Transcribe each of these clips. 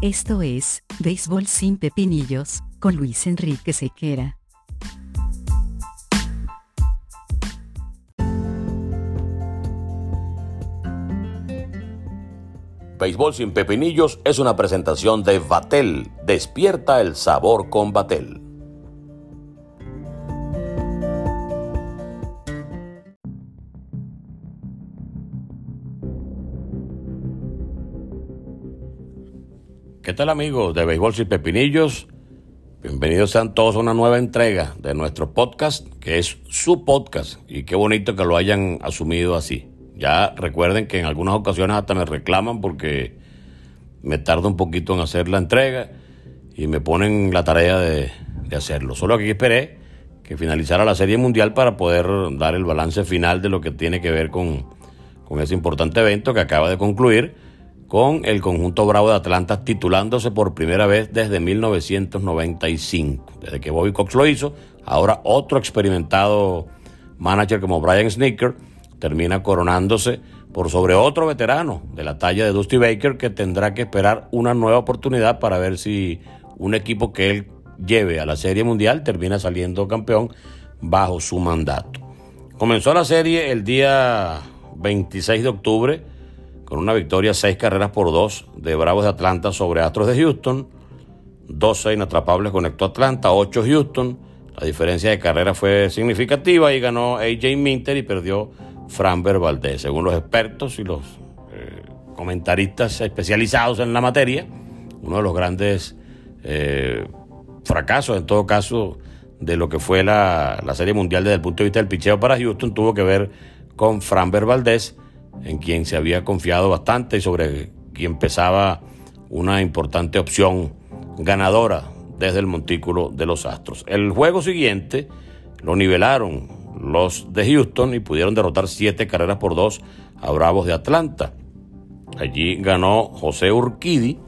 Esto es, Béisbol sin Pepinillos, con Luis Enrique Sequera. Béisbol sin Pepinillos es una presentación de Vatel. Despierta el sabor con Vatel. ¿Qué tal amigos de Béisbol sin Pepinillos? Bienvenidos sean todos a una nueva entrega de nuestro podcast, que es su podcast, y qué bonito que lo hayan asumido así. Ya recuerden que en algunas ocasiones hasta me reclaman porque me tardo un poquito en hacer la entrega y me ponen la tarea de, hacerlo. Solo que esperé que finalizara la Serie Mundial para poder dar el balance final de lo que tiene que ver con, con ese importante evento que acaba de concluir con el conjunto Bravo de Atlanta titulándose por primera vez desde 1995. Desde que Bobby Cox lo hizo, ahora otro experimentado manager como Brian Snicker termina coronándose por sobre otro veterano de la talla de Dusty Baker que tendrá que esperar una nueva oportunidad para ver si un equipo que él lleve a la Serie Mundial termina saliendo campeón bajo su mandato. Comenzó la serie el día 26 de octubre con una victoria seis carreras por dos de Bravos de Atlanta sobre Astros de Houston. 12 inatrapables conectó Atlanta, 8 Houston. La diferencia de carrera fue significativa y ganó AJ Minter y perdió Framber Valdez. Según los expertos y los eh, comentaristas especializados en la materia, uno de los grandes eh, fracasos, en todo caso, de lo que fue la, la Serie Mundial desde el punto de vista del picheo para Houston tuvo que ver con Framber Valdez en quien se había confiado bastante y sobre quien pesaba una importante opción ganadora desde el montículo de los Astros. El juego siguiente lo nivelaron los de Houston y pudieron derrotar siete carreras por dos a Bravos de Atlanta. Allí ganó José Urquidi,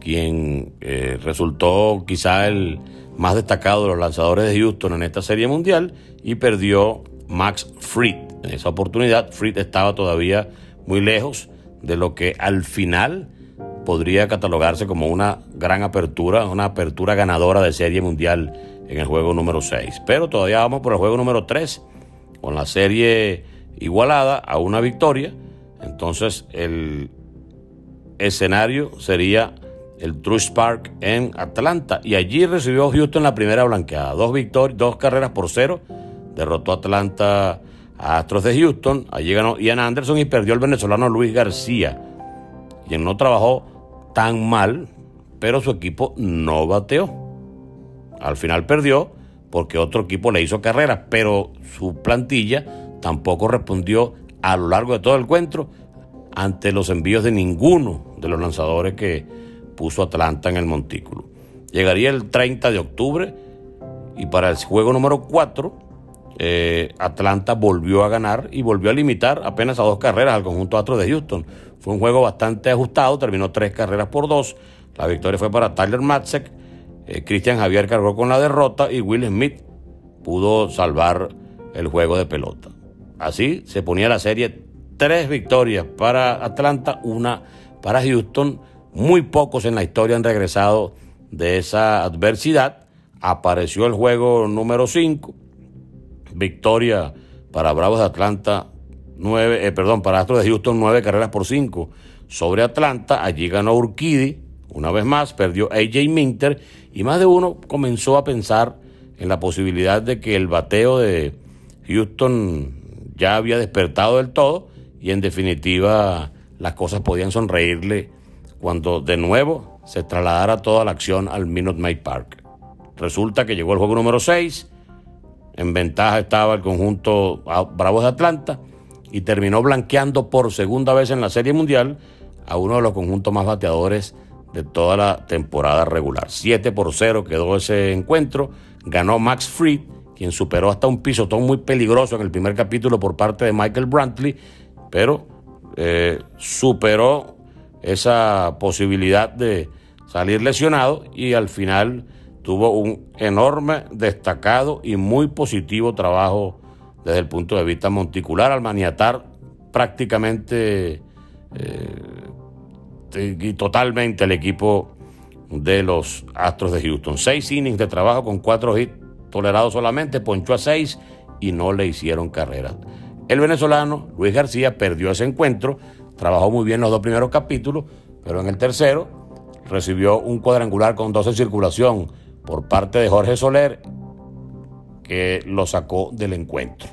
quien eh, resultó quizá el más destacado de los lanzadores de Houston en esta serie mundial, y perdió Max Fried. En esa oportunidad, Fried estaba todavía muy lejos de lo que al final podría catalogarse como una gran apertura, una apertura ganadora de serie mundial en el juego número 6. Pero todavía vamos por el juego número 3, con la serie igualada a una victoria. Entonces el escenario sería el Truist Park en Atlanta. Y allí recibió Houston la primera blanqueada. Dos victorias, dos carreras por cero derrotó Atlanta Astros de Houston, allí ganó Ian Anderson y perdió el venezolano Luis García, quien no trabajó tan mal, pero su equipo no bateó. Al final perdió porque otro equipo le hizo carrera, pero su plantilla tampoco respondió a lo largo de todo el encuentro ante los envíos de ninguno de los lanzadores que puso Atlanta en el montículo. Llegaría el 30 de octubre y para el juego número 4 eh, Atlanta volvió a ganar y volvió a limitar apenas a dos carreras al conjunto Astros de Houston. Fue un juego bastante ajustado, terminó tres carreras por dos. La victoria fue para Tyler Matzek. Eh, Christian Javier cargó con la derrota y Will Smith pudo salvar el juego de pelota. Así se ponía la serie tres victorias para Atlanta, una para Houston. Muy pocos en la historia han regresado de esa adversidad. Apareció el juego número 5 victoria para Bravos de Atlanta, nueve, eh, perdón, para Astros de Houston, nueve carreras por cinco sobre Atlanta. Allí ganó Urquidi, una vez más, perdió AJ Minter y más de uno comenzó a pensar en la posibilidad de que el bateo de Houston ya había despertado del todo y en definitiva las cosas podían sonreírle cuando de nuevo se trasladara toda la acción al Minute Maid Park. Resulta que llegó el juego número 6, en ventaja estaba el conjunto Bravos de Atlanta y terminó blanqueando por segunda vez en la Serie Mundial a uno de los conjuntos más bateadores de toda la temporada regular. 7 por 0 quedó ese encuentro. Ganó Max Fried, quien superó hasta un pisotón muy peligroso en el primer capítulo por parte de Michael Brantley, pero eh, superó esa posibilidad de salir lesionado y al final tuvo un enorme, destacado y muy positivo trabajo desde el punto de vista monticular al maniatar prácticamente y totalmente el equipo de los Astros de Houston. Seis innings de trabajo con cuatro hits tolerados solamente, ponchó a seis y no le hicieron carrera. El venezolano Luis García perdió ese encuentro, trabajó muy bien los dos primeros capítulos, pero en el tercero recibió un cuadrangular con 12 circulación por parte de Jorge Soler que lo sacó del encuentro.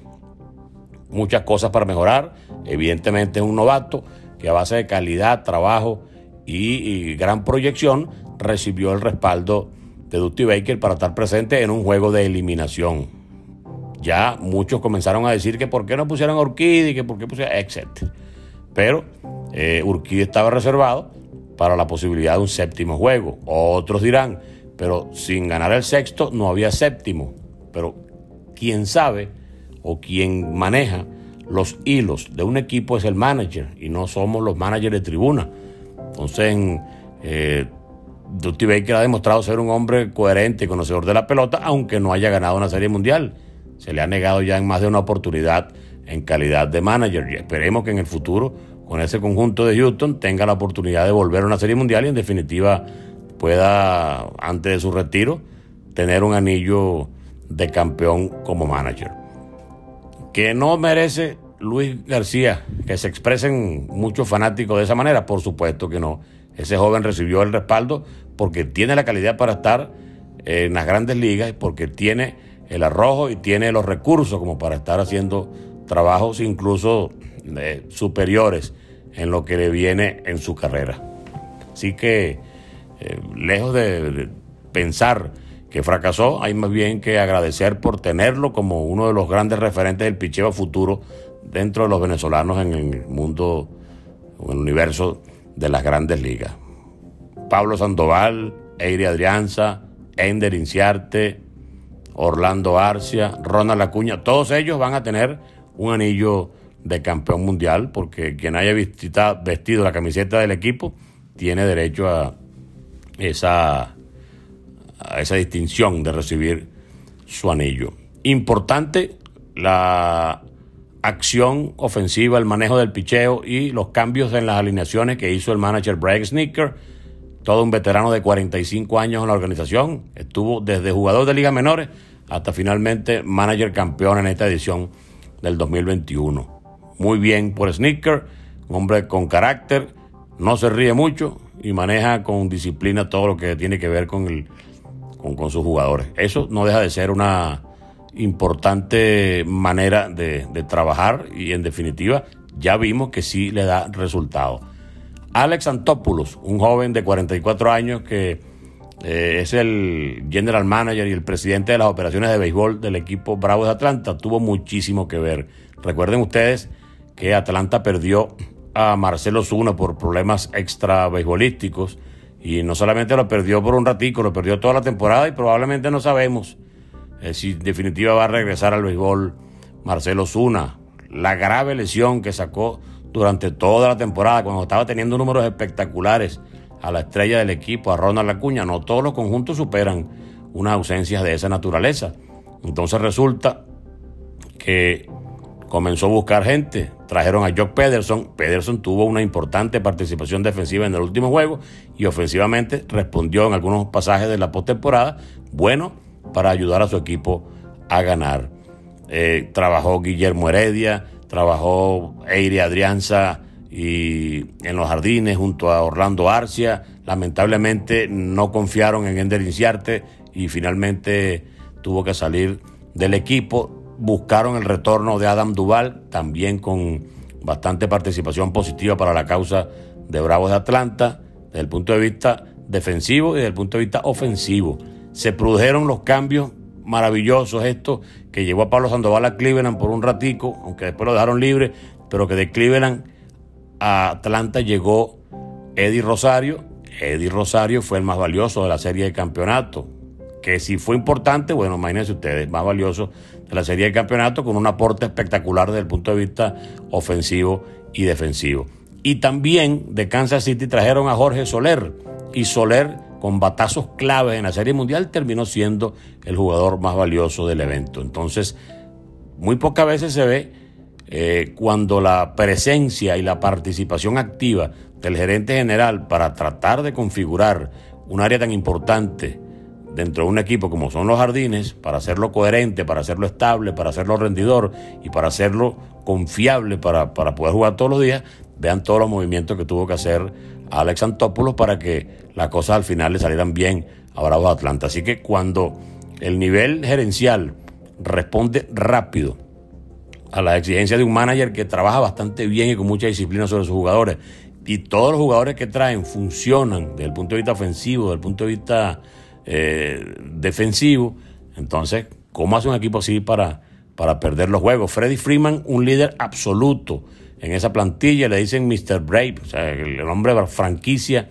Muchas cosas para mejorar, evidentemente es un novato que a base de calidad, trabajo y, gran proyección recibió el respaldo de Dusty Baker para estar presente en un juego de eliminación. Ya muchos comenzaron a decir que por qué no pusieron a que por qué pusieron, etc. Pero eh, estaba reservado para la posibilidad de un séptimo juego. Otros dirán, pero sin ganar el sexto no había séptimo. Pero quién sabe o quien maneja los hilos de un equipo es el manager y no somos los managers de tribuna. Entonces, eh, Dusty Baker ha demostrado ser un hombre coherente y conocedor de la pelota, aunque no haya ganado una serie mundial. Se le ha negado ya en más de una oportunidad en calidad de manager y esperemos que en el futuro, con ese conjunto de Houston, tenga la oportunidad de volver a una serie mundial y en definitiva pueda, antes de su retiro, tener un anillo de campeón como manager. Que no merece Luis García que se expresen muchos fanáticos de esa manera, por supuesto que no. Ese joven recibió el respaldo porque tiene la calidad para estar en las grandes ligas, porque tiene el arrojo y tiene los recursos como para estar haciendo trabajos incluso eh, superiores en lo que le viene en su carrera. Así que, eh, lejos de pensar que fracasó, hay más bien que agradecer por tenerlo como uno de los grandes referentes del picheo futuro dentro de los venezolanos en el mundo, en el universo de las grandes ligas. Pablo Sandoval, Eire Adrianza, Ender Inciarte, Orlando Arcia, Ronald Acuña, todos ellos van a tener un anillo de campeón mundial porque quien haya vestido la camiseta del equipo tiene derecho a esa esa distinción de recibir su anillo. Importante la acción ofensiva, el manejo del picheo y los cambios en las alineaciones que hizo el manager Brad Snicker, todo un veterano de 45 años en la organización, estuvo desde jugador de ligas menores hasta finalmente manager campeón en esta edición del 2021. Muy bien por Snicker, un hombre con carácter, no se ríe mucho y maneja con disciplina todo lo que tiene que ver con el con, sus jugadores. Eso no deja de ser una importante manera de, trabajar y en definitiva ya vimos que sí le da resultado. Alex Antopoulos, un joven de 44 años que eh, es el general manager y el presidente de las operaciones de béisbol del equipo Bravos de Atlanta, tuvo muchísimo que ver. Recuerden ustedes que Atlanta perdió a Marcelo Zuna por problemas extra beisbolísticos y no solamente lo perdió por un ratico, lo perdió toda la temporada y probablemente no sabemos eh, si en definitiva va a regresar al béisbol Marcelo Zuna. La grave lesión que sacó durante toda la temporada, cuando estaba teniendo números espectaculares a la estrella del equipo, a Ronald Acuña. No todos los conjuntos superan unas ausencias de esa naturaleza. Entonces resulta que comenzó a buscar gente. Trajeron a Jock Pederson. Pederson tuvo una importante participación defensiva en el último juego y ofensivamente respondió en algunos pasajes de la postemporada. Bueno, para ayudar a su equipo a ganar. Eh, trabajó Guillermo Heredia, trabajó Eire Adrianza y en los jardines junto a Orlando Arcia. Lamentablemente no confiaron en Ender Inciarte y finalmente tuvo que salir del equipo buscaron el retorno de Adam Duval, también con bastante participación positiva para la causa de Bravos de Atlanta, desde el punto de vista defensivo y desde el punto de vista ofensivo. Se produjeron los cambios maravillosos estos que llevó a Pablo Sandoval a Cleveland por un ratico, aunque después lo dejaron libre, pero que de Cleveland a Atlanta llegó Eddie Rosario. Eddie Rosario fue el más valioso de la serie de campeonato, que si fue importante, bueno, imagínense ustedes, más valioso de la serie de campeonato con un aporte espectacular desde el punto de vista ofensivo y defensivo. Y también de Kansas City trajeron a Jorge Soler y Soler con batazos claves en la Serie Mundial terminó siendo el jugador más valioso del evento. Entonces, muy pocas veces se ve eh, cuando la presencia y la participación activa del gerente general para tratar de configurar un área tan importante dentro de un equipo como son los jardines, para hacerlo coherente, para hacerlo estable, para hacerlo rendidor y para hacerlo confiable para, para poder jugar todos los días, vean todos los movimientos que tuvo que hacer Alex Antopoulos para que las cosas al final le salieran bien a Bravos Atlanta. Así que cuando el nivel gerencial responde rápido a la exigencia de un manager que trabaja bastante bien y con mucha disciplina sobre sus jugadores. Y todos los jugadores que traen funcionan desde el punto de vista ofensivo, desde el punto de vista eh, defensivo. Entonces, ¿cómo hace un equipo así para, para perder los juegos? Freddy Freeman, un líder absoluto en esa plantilla, le dicen Mr. Brave, el hombre de franquicia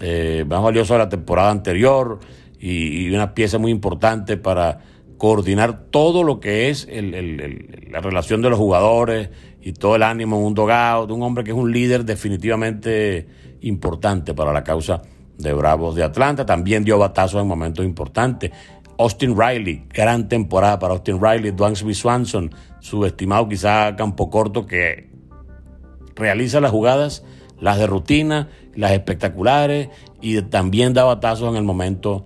eh, más valioso de la temporada anterior y, una pieza muy importante para coordinar todo lo que es la relación de los jugadores y todo el ánimo de un dogado, de un hombre que es un líder definitivamente importante para la causa de Bravos de Atlanta. También dio batazos en momentos importantes. Austin Riley, gran temporada para Austin Riley. Dwansby Swanson, subestimado quizá campo corto, que realiza las jugadas, las de rutina, las espectaculares y también da batazos en el momento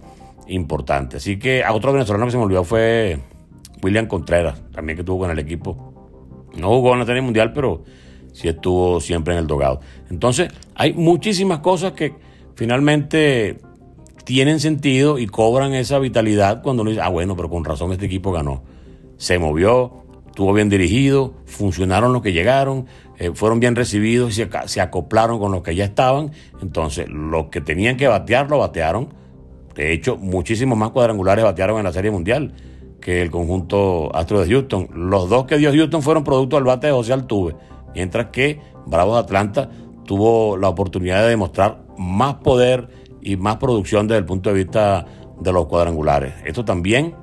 importante. Así que a otro venezolano que se me olvidó fue William Contreras, también que estuvo con el equipo. No jugó en la serie mundial, pero sí estuvo siempre en el dogado. Entonces, hay muchísimas cosas que finalmente tienen sentido y cobran esa vitalidad cuando uno dice, ah, bueno, pero con razón este equipo ganó. Se movió, estuvo bien dirigido, funcionaron los que llegaron, eh, fueron bien recibidos y se, acoplaron con los que ya estaban. Entonces, los que tenían que batear, lo batearon de hecho, muchísimos más cuadrangulares batearon en la Serie Mundial que el conjunto Astro de Houston. Los dos que dio Houston fueron producto del bate de José Altuve, mientras que Bravos de Atlanta tuvo la oportunidad de demostrar más poder y más producción desde el punto de vista de los cuadrangulares. Esto también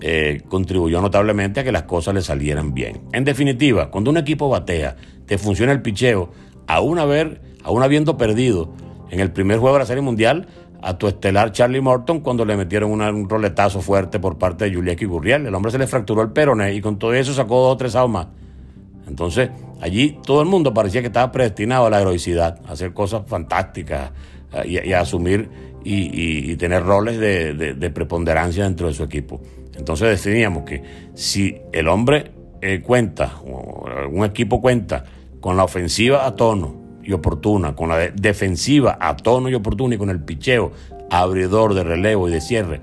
eh, contribuyó notablemente a que las cosas le salieran bien. En definitiva, cuando un equipo batea, te funciona el picheo, aún, haber, aún habiendo perdido en el primer juego de la Serie Mundial, a tu estelar Charlie Morton cuando le metieron un roletazo fuerte por parte de Julián Gurriel. El hombre se le fracturó el peroné y con todo eso sacó dos o tres años más. Entonces, allí todo el mundo parecía que estaba predestinado a la heroicidad, a hacer cosas fantásticas y, a asumir y, tener roles de, preponderancia dentro de su equipo. Entonces decidíamos que si el hombre eh, cuenta, o un equipo cuenta con la ofensiva a tono, y oportuna, con la defensiva a tono y oportuna y con el picheo abridor de relevo y de cierre,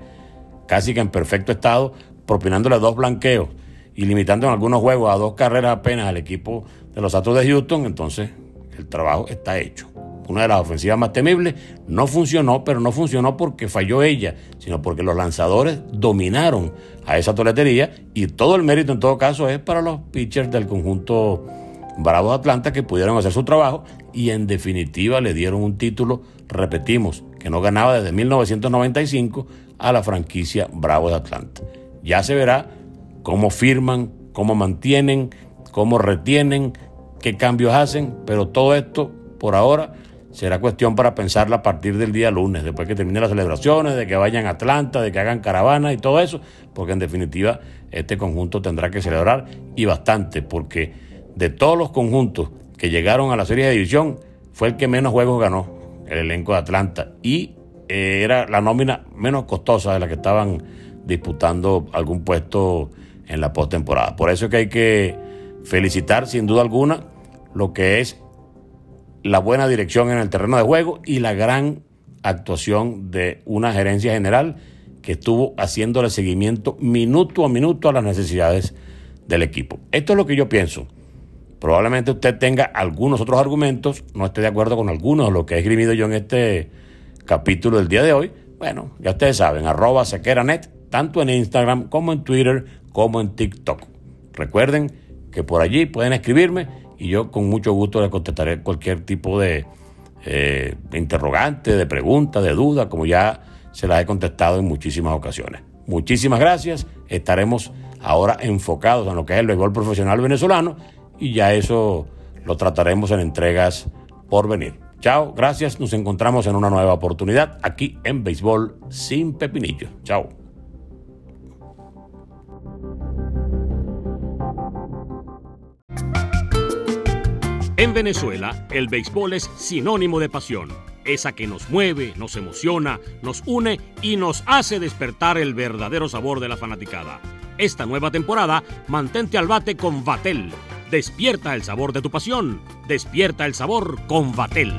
casi que en perfecto estado, propinándole dos blanqueos y limitando en algunos juegos a dos carreras apenas al equipo de los Astros de Houston, entonces el trabajo está hecho. Una de las ofensivas más temibles no funcionó, pero no funcionó porque falló ella, sino porque los lanzadores dominaron a esa toletería y todo el mérito en todo caso es para los pitchers del conjunto Bravos de Atlanta que pudieron hacer su trabajo y en definitiva le dieron un título, repetimos, que no ganaba desde 1995 a la franquicia Bravos de Atlanta. Ya se verá cómo firman, cómo mantienen, cómo retienen, qué cambios hacen, pero todo esto por ahora será cuestión para pensarla a partir del día lunes, después que terminen las celebraciones, de que vayan a Atlanta, de que hagan caravana y todo eso, porque en definitiva este conjunto tendrá que celebrar y bastante, porque de todos los conjuntos que llegaron a la serie de división, fue el que menos juegos ganó, el elenco de Atlanta. Y eh, era la nómina menos costosa de la que estaban disputando algún puesto en la postemporada. Por eso es que hay que felicitar sin duda alguna lo que es la buena dirección en el terreno de juego y la gran actuación de una gerencia general que estuvo haciéndole seguimiento minuto a minuto a las necesidades del equipo. Esto es lo que yo pienso. Probablemente usted tenga algunos otros argumentos, no esté de acuerdo con algunos de lo que he escribido yo en este capítulo del día de hoy. Bueno, ya ustedes saben, arroba sequeranet, tanto en Instagram como en Twitter como en TikTok. Recuerden que por allí pueden escribirme y yo con mucho gusto les contestaré cualquier tipo de eh, interrogante, de pregunta, de duda, como ya se las he contestado en muchísimas ocasiones. Muchísimas gracias. Estaremos ahora enfocados en lo que es el béisbol profesional venezolano y ya eso lo trataremos en entregas por venir. Chao, gracias, nos encontramos en una nueva oportunidad aquí en Béisbol sin Pepinillo. Chao. En Venezuela, el béisbol es sinónimo de pasión, esa que nos mueve, nos emociona, nos une y nos hace despertar el verdadero sabor de la fanaticada. Esta nueva temporada, mantente al bate con Vatel. Despierta el sabor de tu pasión. Despierta el sabor con Vatel.